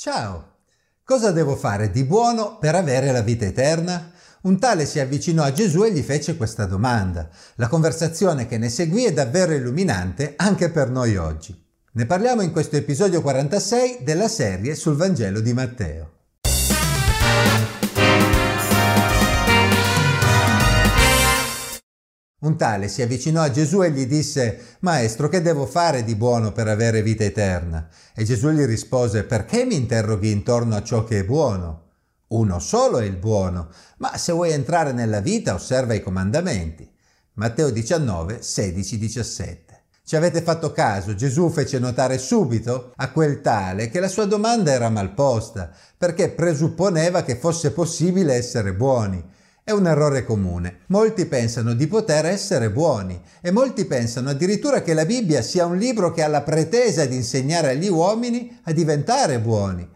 Ciao! Cosa devo fare di buono per avere la vita eterna? Un tale si avvicinò a Gesù e gli fece questa domanda. La conversazione che ne seguì è davvero illuminante anche per noi oggi. Ne parliamo in questo episodio 46 della serie sul Vangelo di Matteo. Un tale si avvicinò a Gesù e gli disse, Maestro, che devo fare di buono per avere vita eterna? E Gesù gli rispose, Perché mi interroghi intorno a ciò che è buono? Uno solo è il buono, ma se vuoi entrare nella vita osserva i comandamenti. Matteo 19, 16, 17. Ci avete fatto caso, Gesù fece notare subito a quel tale che la sua domanda era mal posta, perché presupponeva che fosse possibile essere buoni. È un errore comune. Molti pensano di poter essere buoni e molti pensano addirittura che la Bibbia sia un libro che ha la pretesa di insegnare agli uomini a diventare buoni.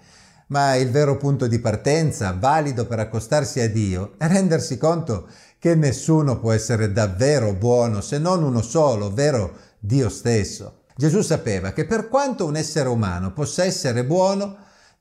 Ma il vero punto di partenza, valido per accostarsi a Dio, è rendersi conto che nessuno può essere davvero buono se non uno solo, ovvero Dio stesso. Gesù sapeva che per quanto un essere umano possa essere buono,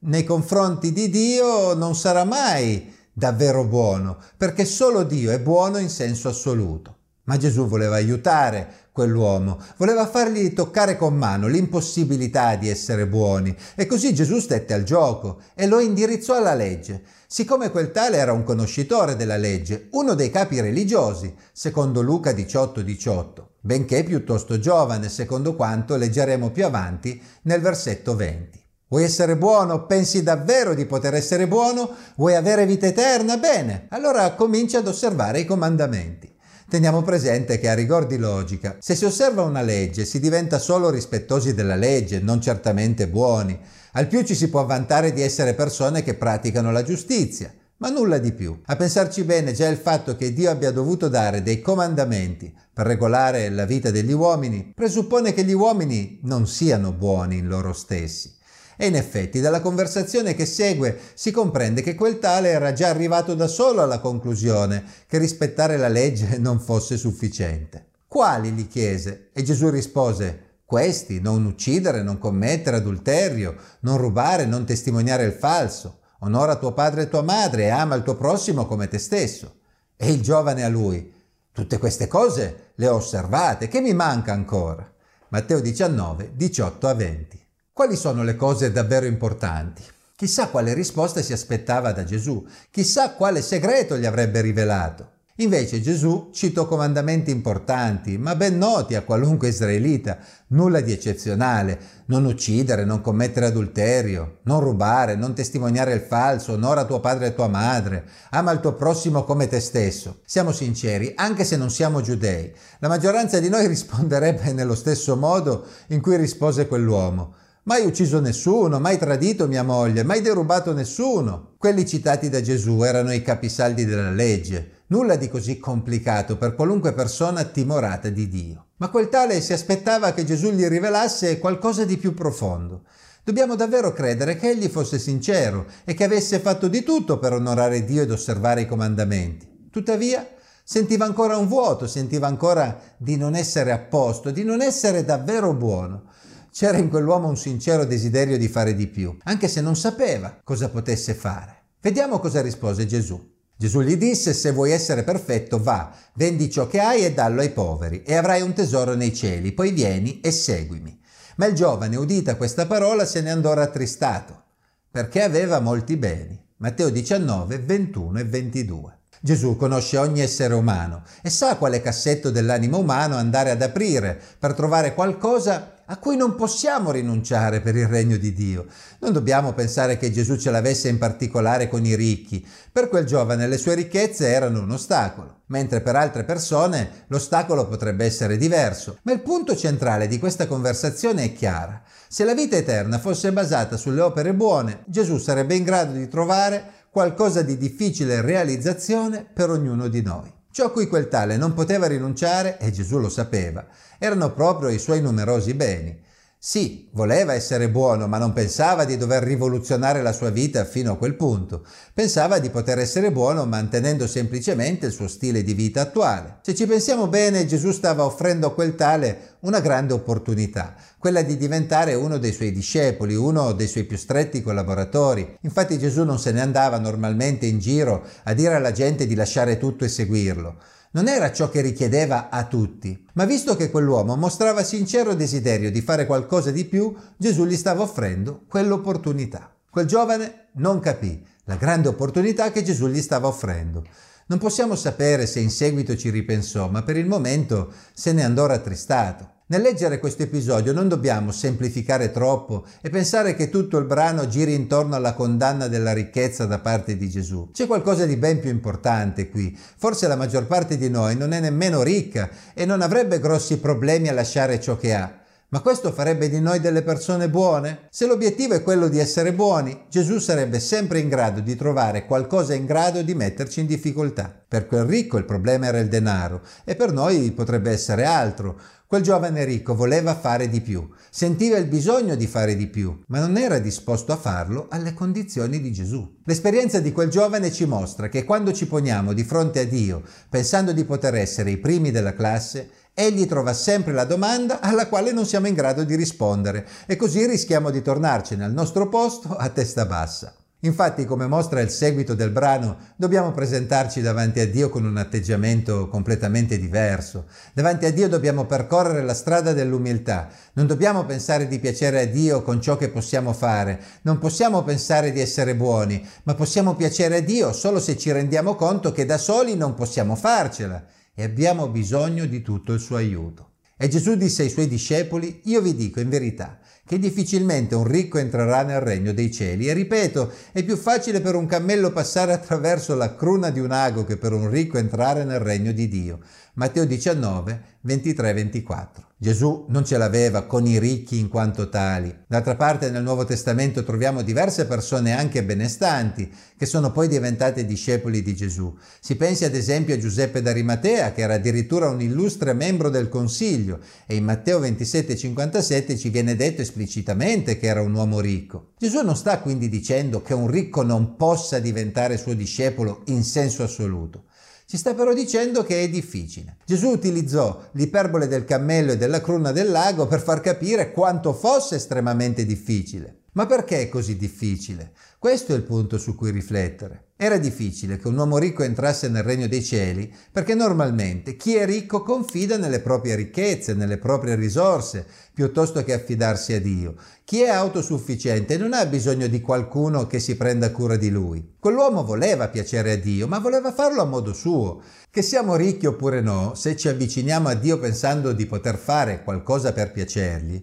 nei confronti di Dio non sarà mai davvero buono, perché solo Dio è buono in senso assoluto. Ma Gesù voleva aiutare quell'uomo, voleva fargli toccare con mano l'impossibilità di essere buoni e così Gesù stette al gioco e lo indirizzò alla legge. Siccome quel tale era un conoscitore della legge, uno dei capi religiosi, secondo Luca 18:18, 18, benché piuttosto giovane, secondo quanto leggeremo più avanti nel versetto 20. Vuoi essere buono? Pensi davvero di poter essere buono? Vuoi avere vita eterna? Bene, allora comincia ad osservare i comandamenti. Teniamo presente che a rigor di logica, se si osserva una legge si diventa solo rispettosi della legge, non certamente buoni. Al più ci si può vantare di essere persone che praticano la giustizia, ma nulla di più. A pensarci bene, già il fatto che Dio abbia dovuto dare dei comandamenti per regolare la vita degli uomini presuppone che gli uomini non siano buoni in loro stessi. E in effetti dalla conversazione che segue si comprende che quel tale era già arrivato da solo alla conclusione che rispettare la legge non fosse sufficiente. Quali? gli chiese e Gesù rispose questi, non uccidere, non commettere adulterio, non rubare, non testimoniare il falso, onora tuo padre e tua madre e ama il tuo prossimo come te stesso. E il giovane a lui, tutte queste cose le ho osservate, che mi manca ancora? Matteo 19, 18 a 20. Quali sono le cose davvero importanti? Chissà quale risposta si aspettava da Gesù, chissà quale segreto gli avrebbe rivelato. Invece Gesù citò comandamenti importanti, ma ben noti a qualunque israelita, nulla di eccezionale, non uccidere, non commettere adulterio, non rubare, non testimoniare il falso, onora tuo padre e tua madre, ama il tuo prossimo come te stesso. Siamo sinceri, anche se non siamo giudei, la maggioranza di noi risponderebbe nello stesso modo in cui rispose quell'uomo. Mai ucciso nessuno, mai tradito mia moglie, mai derubato nessuno. Quelli citati da Gesù erano i capisaldi della legge, nulla di così complicato per qualunque persona timorata di Dio. Ma quel tale si aspettava che Gesù gli rivelasse qualcosa di più profondo. Dobbiamo davvero credere che egli fosse sincero e che avesse fatto di tutto per onorare Dio ed osservare i comandamenti. Tuttavia, sentiva ancora un vuoto, sentiva ancora di non essere a posto, di non essere davvero buono. C'era in quell'uomo un sincero desiderio di fare di più, anche se non sapeva cosa potesse fare. Vediamo cosa rispose Gesù. Gesù gli disse, se vuoi essere perfetto, va, vendi ciò che hai e dallo ai poveri, e avrai un tesoro nei cieli, poi vieni e seguimi. Ma il giovane, udita questa parola, se ne andò rattristato, perché aveva molti beni. Matteo 19, 21 e 22. Gesù conosce ogni essere umano e sa quale cassetto dell'animo umano andare ad aprire per trovare qualcosa a cui non possiamo rinunciare per il regno di Dio. Non dobbiamo pensare che Gesù ce l'avesse in particolare con i ricchi. Per quel giovane le sue ricchezze erano un ostacolo, mentre per altre persone l'ostacolo potrebbe essere diverso. Ma il punto centrale di questa conversazione è chiara. Se la vita eterna fosse basata sulle opere buone, Gesù sarebbe in grado di trovare qualcosa di difficile realizzazione per ognuno di noi. Ciò a cui quel tale non poteva rinunciare, e Gesù lo sapeva, erano proprio i suoi numerosi beni. Sì, voleva essere buono, ma non pensava di dover rivoluzionare la sua vita fino a quel punto. Pensava di poter essere buono mantenendo semplicemente il suo stile di vita attuale. Se ci pensiamo bene, Gesù stava offrendo a quel tale una grande opportunità, quella di diventare uno dei suoi discepoli, uno dei suoi più stretti collaboratori. Infatti Gesù non se ne andava normalmente in giro a dire alla gente di lasciare tutto e seguirlo non era ciò che richiedeva a tutti, ma visto che quell'uomo mostrava sincero desiderio di fare qualcosa di più, Gesù gli stava offrendo quell'opportunità. Quel giovane non capì la grande opportunità che Gesù gli stava offrendo. Non possiamo sapere se in seguito ci ripensò, ma per il momento se ne andò rattristato. Nel leggere questo episodio non dobbiamo semplificare troppo e pensare che tutto il brano giri intorno alla condanna della ricchezza da parte di Gesù. C'è qualcosa di ben più importante qui. Forse la maggior parte di noi non è nemmeno ricca e non avrebbe grossi problemi a lasciare ciò che ha. Ma questo farebbe di noi delle persone buone? Se l'obiettivo è quello di essere buoni, Gesù sarebbe sempre in grado di trovare qualcosa in grado di metterci in difficoltà. Per quel ricco il problema era il denaro e per noi potrebbe essere altro. Quel giovane ricco voleva fare di più, sentiva il bisogno di fare di più, ma non era disposto a farlo alle condizioni di Gesù. L'esperienza di quel giovane ci mostra che quando ci poniamo di fronte a Dio pensando di poter essere i primi della classe, Egli trova sempre la domanda alla quale non siamo in grado di rispondere e così rischiamo di tornarcene al nostro posto a testa bassa. Infatti, come mostra il seguito del brano, dobbiamo presentarci davanti a Dio con un atteggiamento completamente diverso. Davanti a Dio dobbiamo percorrere la strada dell'umiltà. Non dobbiamo pensare di piacere a Dio con ciò che possiamo fare. Non possiamo pensare di essere buoni, ma possiamo piacere a Dio solo se ci rendiamo conto che da soli non possiamo farcela e abbiamo bisogno di tutto il suo aiuto. E Gesù disse ai suoi discepoli, io vi dico in verità che difficilmente un ricco entrerà nel regno dei cieli. E ripeto, è più facile per un cammello passare attraverso la cruna di un ago che per un ricco entrare nel regno di Dio. Matteo 19, 23-24. Gesù non ce l'aveva con i ricchi in quanto tali. D'altra parte nel Nuovo Testamento troviamo diverse persone anche benestanti che sono poi diventate discepoli di Gesù. Si pensi ad esempio a Giuseppe d'Arimatea che era addirittura un illustre membro del Consiglio e in Matteo 27-57 ci viene detto esplicitamente che era un uomo ricco. Gesù non sta quindi dicendo che un ricco non possa diventare suo discepolo in senso assoluto. Ci sta però dicendo che è difficile. Gesù utilizzò l'iperbole del cammello e della cruna del lago per far capire quanto fosse estremamente difficile. Ma perché è così difficile? Questo è il punto su cui riflettere. Era difficile che un uomo ricco entrasse nel regno dei cieli perché normalmente chi è ricco confida nelle proprie ricchezze, nelle proprie risorse, piuttosto che affidarsi a Dio. Chi è autosufficiente non ha bisogno di qualcuno che si prenda cura di lui. Quell'uomo voleva piacere a Dio, ma voleva farlo a modo suo. Che siamo ricchi oppure no, se ci avviciniamo a Dio pensando di poter fare qualcosa per piacergli,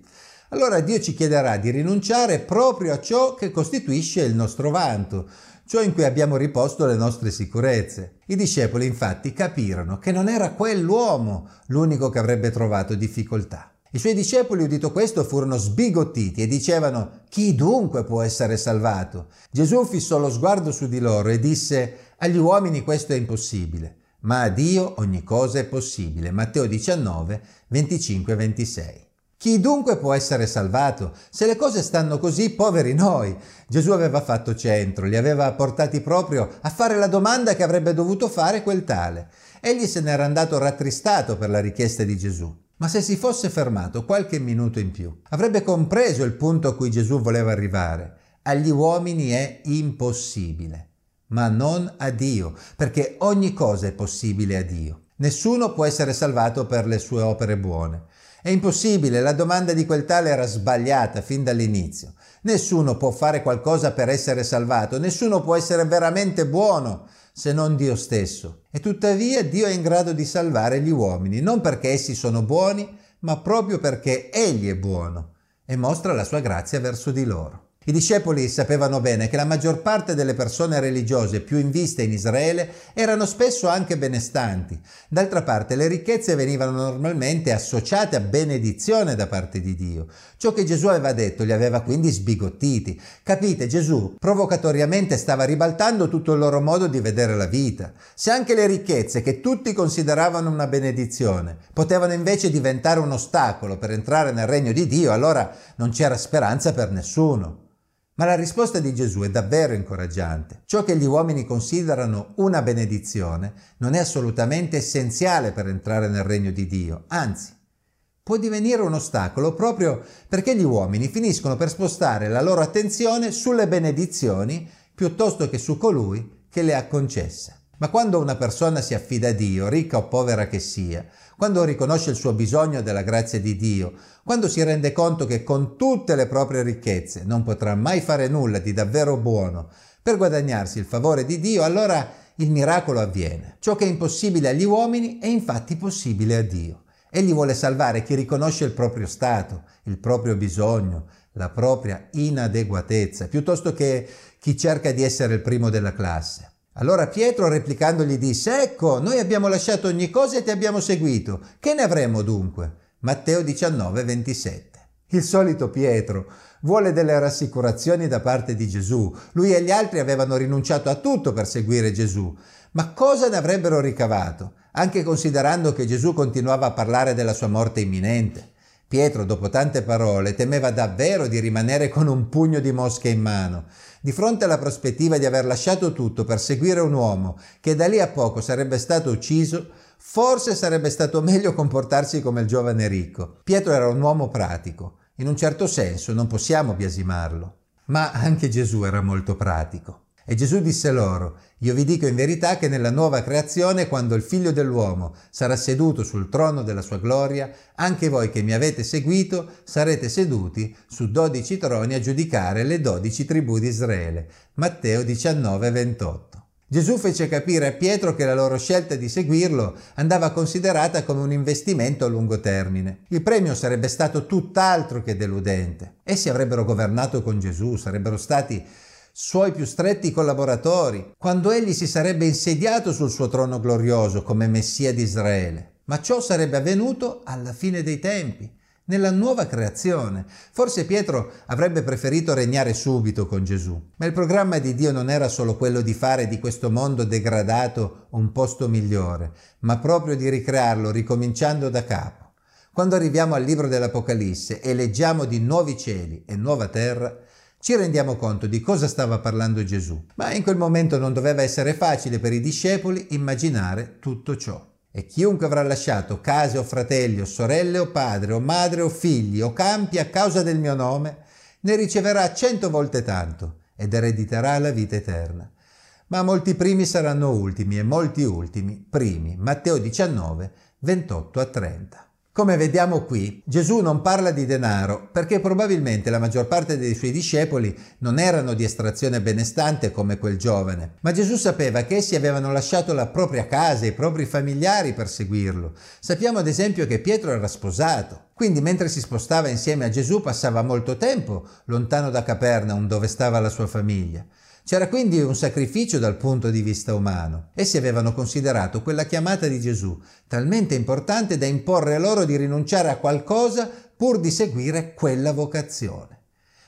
allora Dio ci chiederà di rinunciare proprio a ciò che costituisce il nostro vanto, ciò in cui abbiamo riposto le nostre sicurezze. I discepoli infatti capirono che non era quell'uomo l'unico che avrebbe trovato difficoltà. I suoi discepoli, udito questo, furono sbigottiti e dicevano Chi dunque può essere salvato? Gesù fissò lo sguardo su di loro e disse Agli uomini questo è impossibile, ma a Dio ogni cosa è possibile. Matteo 19, 25-26. Chi dunque può essere salvato? Se le cose stanno così, poveri noi. Gesù aveva fatto centro, li aveva portati proprio a fare la domanda che avrebbe dovuto fare quel tale. Egli se n'era andato rattristato per la richiesta di Gesù. Ma se si fosse fermato qualche minuto in più, avrebbe compreso il punto a cui Gesù voleva arrivare. Agli uomini è impossibile, ma non a Dio, perché ogni cosa è possibile a Dio. Nessuno può essere salvato per le sue opere buone. È impossibile, la domanda di quel tale era sbagliata fin dall'inizio. Nessuno può fare qualcosa per essere salvato, nessuno può essere veramente buono se non Dio stesso. E tuttavia Dio è in grado di salvare gli uomini, non perché essi sono buoni, ma proprio perché Egli è buono e mostra la sua grazia verso di loro. I discepoli sapevano bene che la maggior parte delle persone religiose più in vista in Israele erano spesso anche benestanti. D'altra parte le ricchezze venivano normalmente associate a benedizione da parte di Dio. Ciò che Gesù aveva detto li aveva quindi sbigottiti. Capite, Gesù provocatoriamente stava ribaltando tutto il loro modo di vedere la vita. Se anche le ricchezze, che tutti consideravano una benedizione, potevano invece diventare un ostacolo per entrare nel regno di Dio, allora non c'era speranza per nessuno. Ma la risposta di Gesù è davvero incoraggiante. Ciò che gli uomini considerano una benedizione non è assolutamente essenziale per entrare nel regno di Dio, anzi, può divenire un ostacolo proprio perché gli uomini finiscono per spostare la loro attenzione sulle benedizioni piuttosto che su colui che le ha concesse. Ma quando una persona si affida a Dio, ricca o povera che sia, quando riconosce il suo bisogno della grazia di Dio, quando si rende conto che con tutte le proprie ricchezze non potrà mai fare nulla di davvero buono per guadagnarsi il favore di Dio, allora il miracolo avviene. Ciò che è impossibile agli uomini è infatti possibile a Dio. Egli vuole salvare chi riconosce il proprio stato, il proprio bisogno, la propria inadeguatezza, piuttosto che chi cerca di essere il primo della classe. Allora Pietro replicando gli disse, ecco, noi abbiamo lasciato ogni cosa e ti abbiamo seguito. Che ne avremo dunque? Matteo 19, 27. Il solito Pietro vuole delle rassicurazioni da parte di Gesù. Lui e gli altri avevano rinunciato a tutto per seguire Gesù. Ma cosa ne avrebbero ricavato? Anche considerando che Gesù continuava a parlare della sua morte imminente. Pietro, dopo tante parole, temeva davvero di rimanere con un pugno di mosche in mano. Di fronte alla prospettiva di aver lasciato tutto per seguire un uomo che da lì a poco sarebbe stato ucciso, forse sarebbe stato meglio comportarsi come il giovane ricco. Pietro era un uomo pratico. In un certo senso non possiamo biasimarlo. Ma anche Gesù era molto pratico. E Gesù disse loro, io vi dico in verità che nella nuova creazione, quando il figlio dell'uomo sarà seduto sul trono della sua gloria, anche voi che mi avete seguito sarete seduti su dodici troni a giudicare le dodici tribù di Israele. Matteo 19, 28. Gesù fece capire a Pietro che la loro scelta di seguirlo andava considerata come un investimento a lungo termine. Il premio sarebbe stato tutt'altro che deludente. Essi avrebbero governato con Gesù, sarebbero stati suoi più stretti collaboratori, quando egli si sarebbe insediato sul suo trono glorioso come Messia di Israele. Ma ciò sarebbe avvenuto alla fine dei tempi, nella nuova creazione. Forse Pietro avrebbe preferito regnare subito con Gesù, ma il programma di Dio non era solo quello di fare di questo mondo degradato un posto migliore, ma proprio di ricrearlo ricominciando da capo. Quando arriviamo al libro dell'Apocalisse e leggiamo di nuovi cieli e nuova terra, ci rendiamo conto di cosa stava parlando Gesù, ma in quel momento non doveva essere facile per i discepoli immaginare tutto ciò. E chiunque avrà lasciato case o fratelli o sorelle o padre o madre o figli o campi a causa del mio nome, ne riceverà cento volte tanto ed erediterà la vita eterna. Ma molti primi saranno ultimi e molti ultimi primi. Matteo 19, 28 a 30. Come vediamo qui, Gesù non parla di denaro perché probabilmente la maggior parte dei suoi discepoli non erano di estrazione benestante come quel giovane, ma Gesù sapeva che essi avevano lasciato la propria casa e i propri familiari per seguirlo. Sappiamo ad esempio che Pietro era sposato, quindi mentre si spostava insieme a Gesù passava molto tempo lontano da Capernaum dove stava la sua famiglia. C'era quindi un sacrificio dal punto di vista umano. Essi avevano considerato quella chiamata di Gesù talmente importante da imporre loro di rinunciare a qualcosa pur di seguire quella vocazione.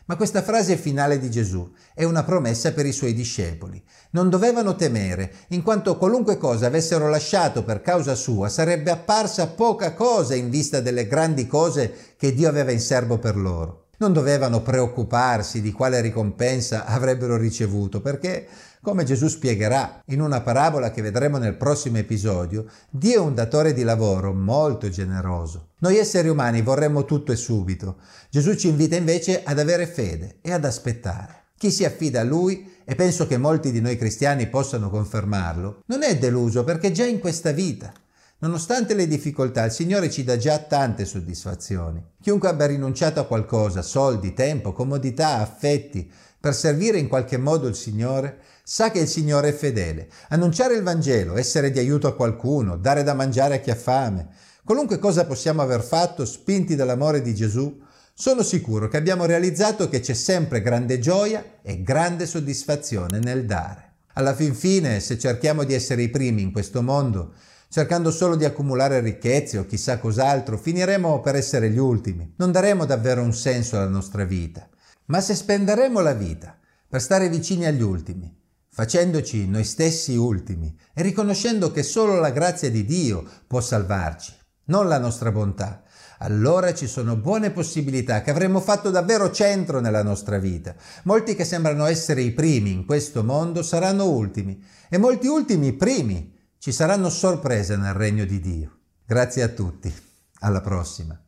Ma questa frase finale di Gesù è una promessa per i suoi discepoli. Non dovevano temere, in quanto qualunque cosa avessero lasciato per causa sua sarebbe apparsa poca cosa in vista delle grandi cose che Dio aveva in serbo per loro non dovevano preoccuparsi di quale ricompensa avrebbero ricevuto, perché, come Gesù spiegherà in una parabola che vedremo nel prossimo episodio, Dio è un datore di lavoro molto generoso. Noi esseri umani vorremmo tutto e subito. Gesù ci invita invece ad avere fede e ad aspettare. Chi si affida a Lui, e penso che molti di noi cristiani possano confermarlo, non è deluso perché già in questa vita Nonostante le difficoltà, il Signore ci dà già tante soddisfazioni. Chiunque abbia rinunciato a qualcosa, soldi, tempo, comodità, affetti, per servire in qualche modo il Signore, sa che il Signore è fedele. Annunciare il Vangelo, essere di aiuto a qualcuno, dare da mangiare a chi ha fame, qualunque cosa possiamo aver fatto, spinti dall'amore di Gesù, sono sicuro che abbiamo realizzato che c'è sempre grande gioia e grande soddisfazione nel dare. Alla fin fine, se cerchiamo di essere i primi in questo mondo, cercando solo di accumulare ricchezze o chissà cos'altro, finiremo per essere gli ultimi. Non daremo davvero un senso alla nostra vita. Ma se spenderemo la vita per stare vicini agli ultimi, facendoci noi stessi ultimi e riconoscendo che solo la grazia di Dio può salvarci, non la nostra bontà, allora ci sono buone possibilità che avremo fatto davvero centro nella nostra vita. Molti che sembrano essere i primi in questo mondo saranno ultimi e molti ultimi primi. Ci saranno sorprese nel regno di Dio. Grazie a tutti. Alla prossima.